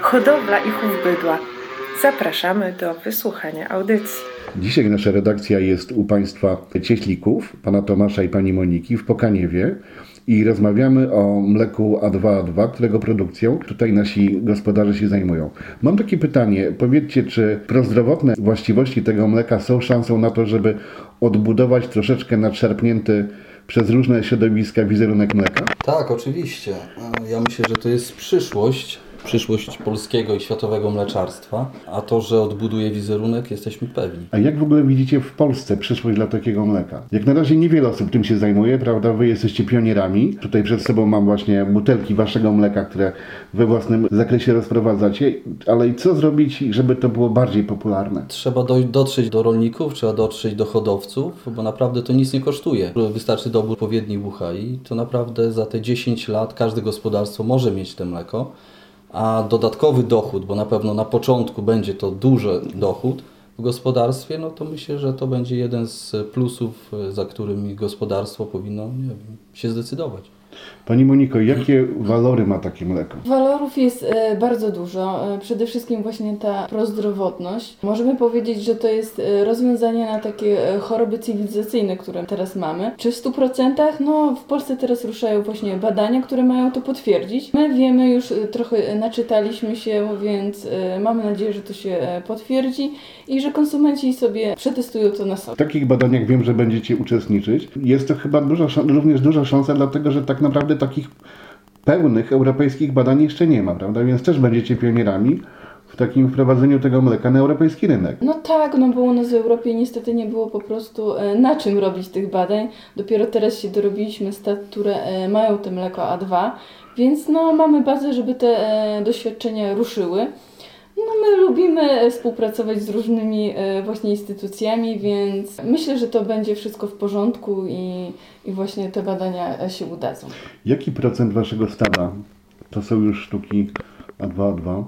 hodowla i chów bydła. Zapraszamy do wysłuchania audycji. Dzisiaj nasza redakcja jest u Państwa cieślików, Pana Tomasza i Pani Moniki w Pokaniewie i rozmawiamy o mleku A2A2, którego produkcją tutaj nasi gospodarze się zajmują. Mam takie pytanie, powiedzcie, czy prozdrowotne właściwości tego mleka są szansą na to, żeby odbudować troszeczkę nadszarpnięty przez różne środowiska wizerunek mleka? Tak, oczywiście. Ja myślę, że to jest przyszłość przyszłość polskiego i światowego mleczarstwa, a to, że odbuduje wizerunek, jesteśmy pewni. A jak w ogóle widzicie w Polsce przyszłość dla takiego mleka? Jak na razie niewiele osób tym się zajmuje, prawda? Wy jesteście pionierami. Tutaj przed sobą mam właśnie butelki waszego mleka, które we własnym zakresie rozprowadzacie, ale i co zrobić, żeby to było bardziej popularne? Trzeba do, dotrzeć do rolników, trzeba dotrzeć do hodowców, bo naprawdę to nic nie kosztuje. Wystarczy dobór odpowiedniej bucha i to naprawdę za te 10 lat każde gospodarstwo może mieć te mleko a dodatkowy dochód, bo na pewno na początku będzie to duży dochód w gospodarstwie, no to myślę, że to będzie jeden z plusów, za którymi gospodarstwo powinno wiem, się zdecydować. Pani Moniko, jakie walory ma takie mleko? Walorów jest e, bardzo dużo. E, przede wszystkim właśnie ta prozdrowotność. Możemy powiedzieć, że to jest e, rozwiązanie na takie choroby cywilizacyjne, które teraz mamy. Czy w 100%? No, w Polsce teraz ruszają właśnie badania, które mają to potwierdzić. My wiemy już, trochę naczytaliśmy się, więc mamy nadzieję, że to się potwierdzi i że konsumenci sobie przetestują to na sobie. W takich badaniach wiem, że będziecie uczestniczyć. Jest to chyba duża, również duża szansa, dlatego że tak naprawdę takich pełnych europejskich badań jeszcze nie ma, prawda? Więc też będziecie pionierami w takim wprowadzeniu tego mleka na europejski rynek. No tak, no bo u nas w Europie niestety nie było po prostu e, na czym robić tych badań. Dopiero teraz się dorobiliśmy stat, które e, mają te mleko A2, więc no mamy bazę, żeby te e, doświadczenia ruszyły. My lubimy współpracować z różnymi e, właśnie instytucjami, więc myślę, że to będzie wszystko w porządku i, i właśnie te badania się udadzą. Jaki procent Waszego stada to są już sztuki A2A2?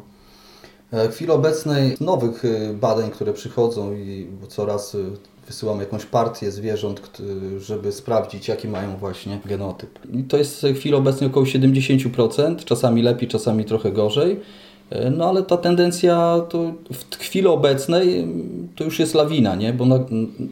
E, w chwili obecnej nowych e, badań, które przychodzą i coraz wysyłamy jakąś partię zwierząt, żeby sprawdzić, jaki mają właśnie genotyp. I to jest w chwili obecnej około 70%, czasami lepiej, czasami trochę gorzej. E, no ale ta tendencja to w chwili obecnej mm, to już jest lawina, nie? bo na,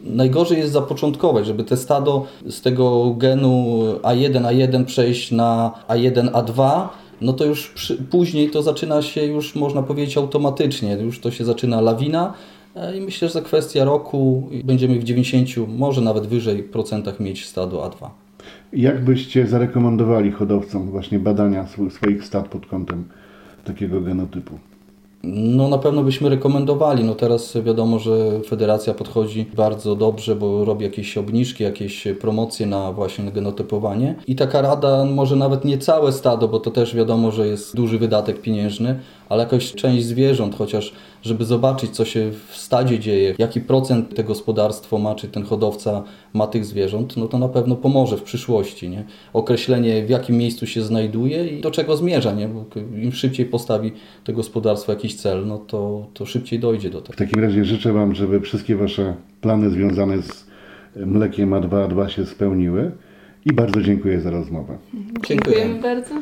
najgorzej jest zapoczątkować, żeby te stado z tego genu A1, A1 przejść na A1, A2, no to już przy, później to zaczyna się już można powiedzieć automatycznie, już to się zaczyna lawina e, i myślę, że za kwestia roku będziemy w 90, może nawet wyżej procentach mieć stado A2. Jak byście zarekomendowali hodowcom właśnie badania swoich stad pod kątem takiego genotypu? No na pewno byśmy rekomendowali. No teraz wiadomo, że federacja podchodzi bardzo dobrze, bo robi jakieś obniżki, jakieś promocje na właśnie genotypowanie. I taka rada może nawet nie całe stado, bo to też wiadomo, że jest duży wydatek pieniężny, ale jakaś część zwierząt, chociaż żeby zobaczyć, co się w stadzie dzieje, jaki procent te gospodarstwo ma, czy ten hodowca ma tych zwierząt, no to na pewno pomoże w przyszłości. Nie? Określenie, w jakim miejscu się znajduje i do czego zmierza. Nie? Bo im szybciej postawi to gospodarstwo jakiś cel, no to, to szybciej dojdzie do tego. W takim razie życzę Wam, żeby wszystkie Wasze plany związane z mlekiem A2A2 się spełniły i bardzo dziękuję za rozmowę. Dziękujemy bardzo.